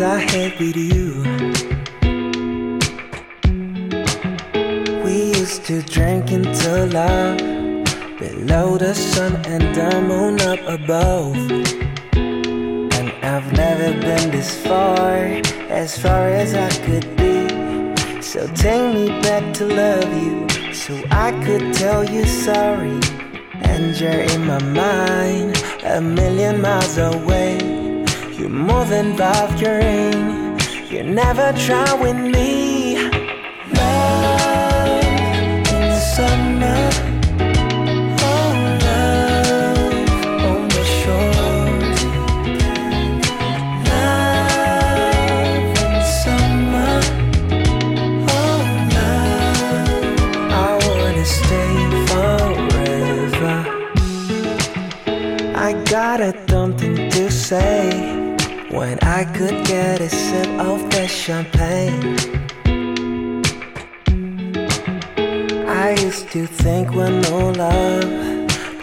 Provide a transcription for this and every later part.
I had with you. We used to drink until love below the sun and the moon up above. And I've never been this far, as far as I could be. So take me back to love you, so I could tell you sorry. And you're in my mind, a million miles away more than love, you're. You never try with me. I could get a sip of that champagne. I used to think with no love,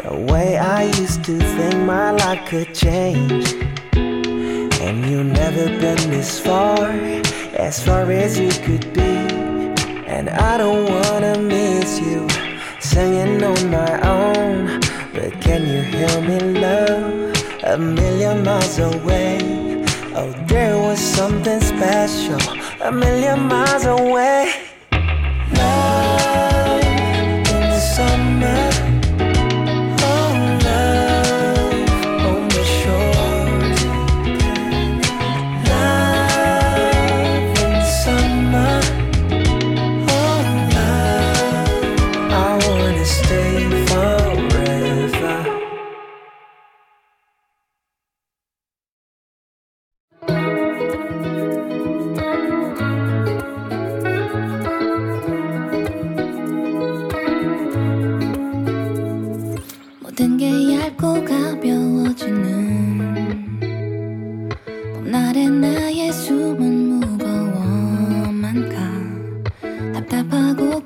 the way I used to think my life could change. And you've never been this far, as far as you could be. And I don't wanna miss you, singing on my own. But can you hear me, love? A million miles away. Oh, there was something special a million miles away.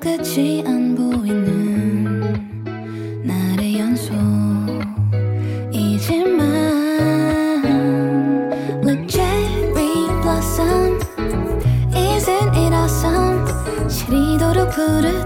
끝이 안 보이는 날의 연속이지만 Look cherry blossom Isn't it awesome 시리도록 푸른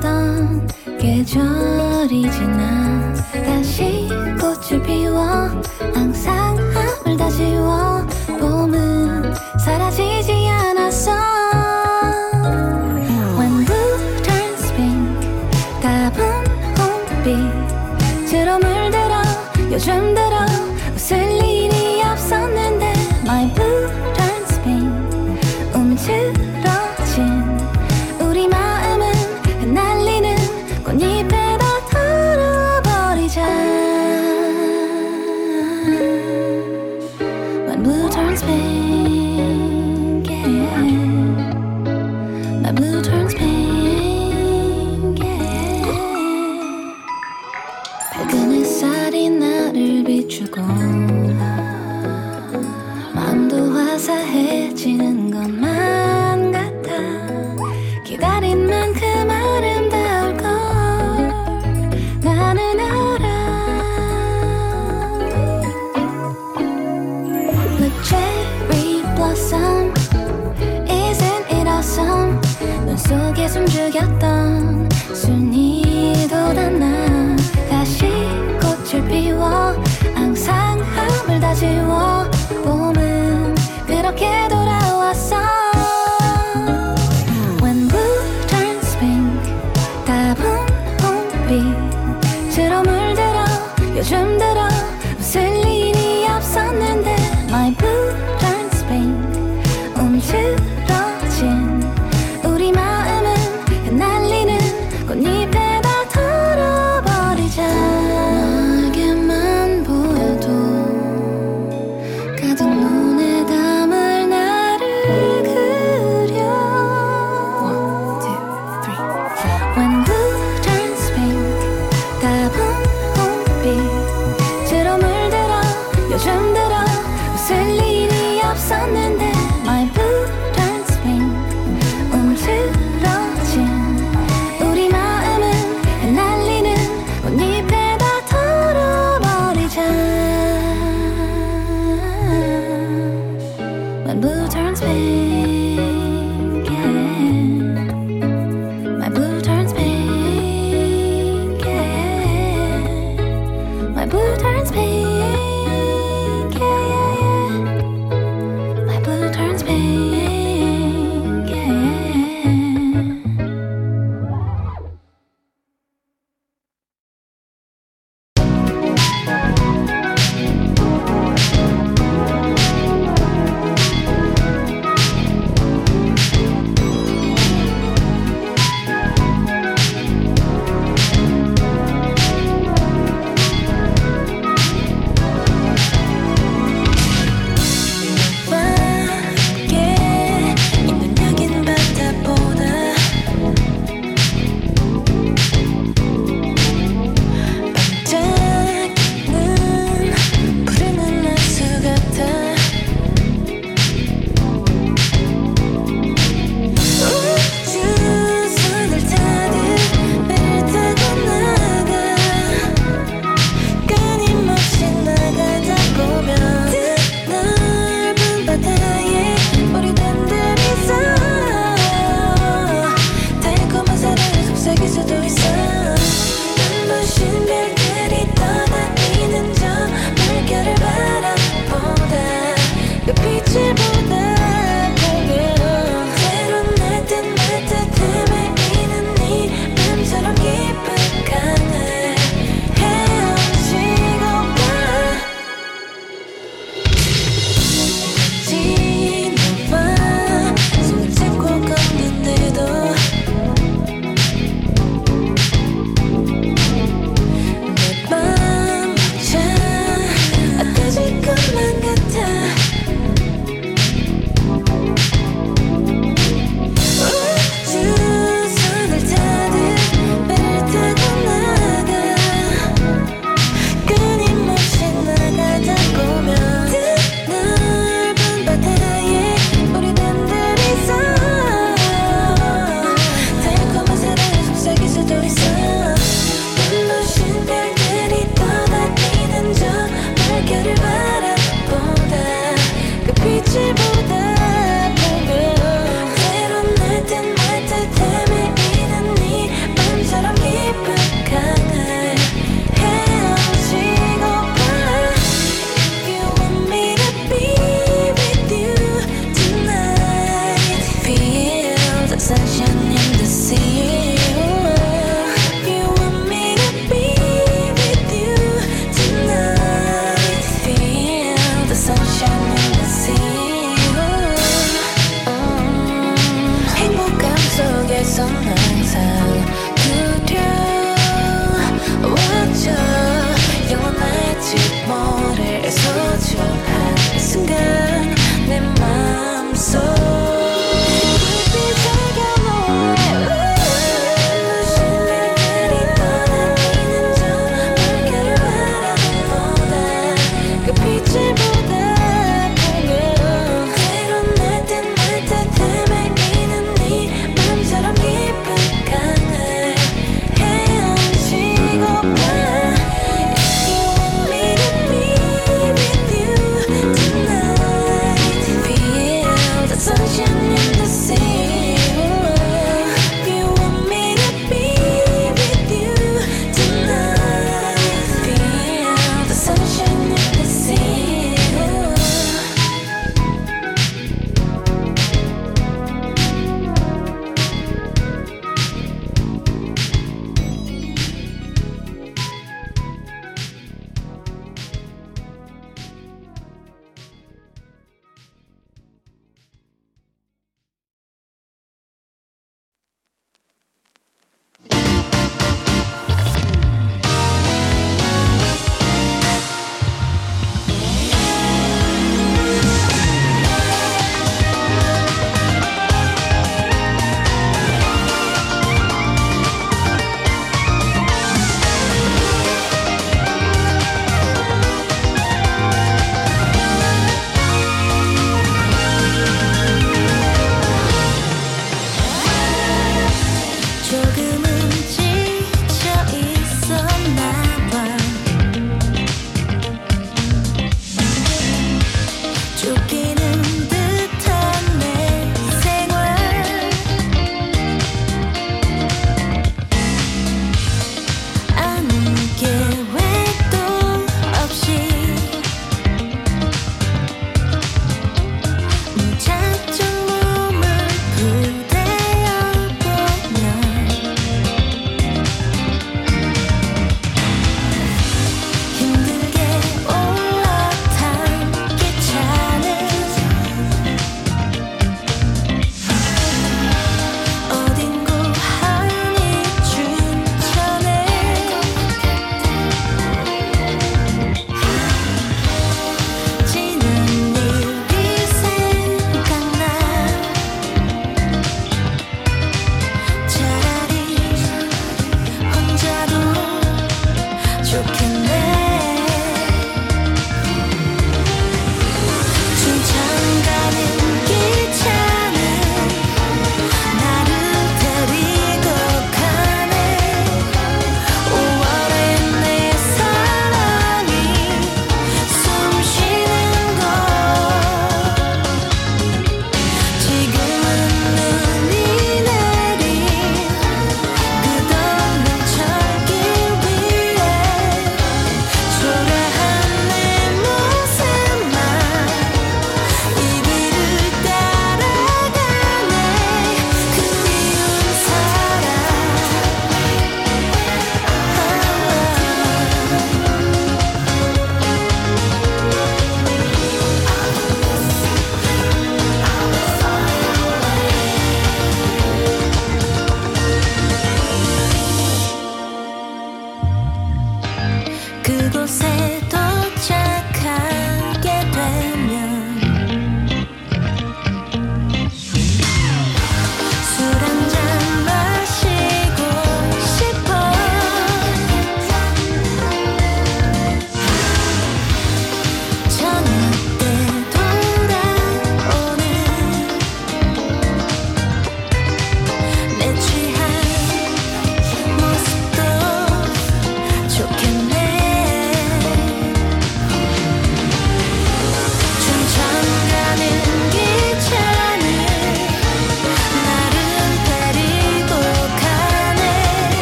Thank you.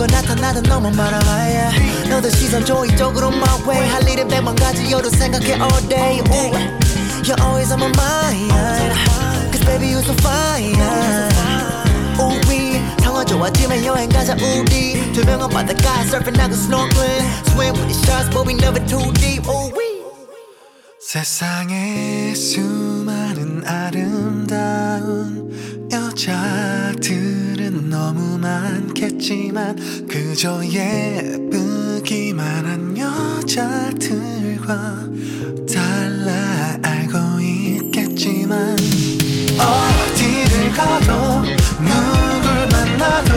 뭐가 나타나든 너만 바라봐야 너도 시선 조이적으로 my way 할 일은 백만 가지 여도 생각해 all day. Ooh. You're always on my mind. Cause baby you're so fine. 우리 상황 좋아지면 여행 가자 우리. 두 명은 바닷가에 surfing하고 snorkeling Swim with the sharks but we never too deep. 우리 세상에 수많은 아름다운 여자들. 너무 많겠지만 그저 예쁘기만 한 여자들과 달라 알고 있겠지만 어디를 가도 누굴 만나도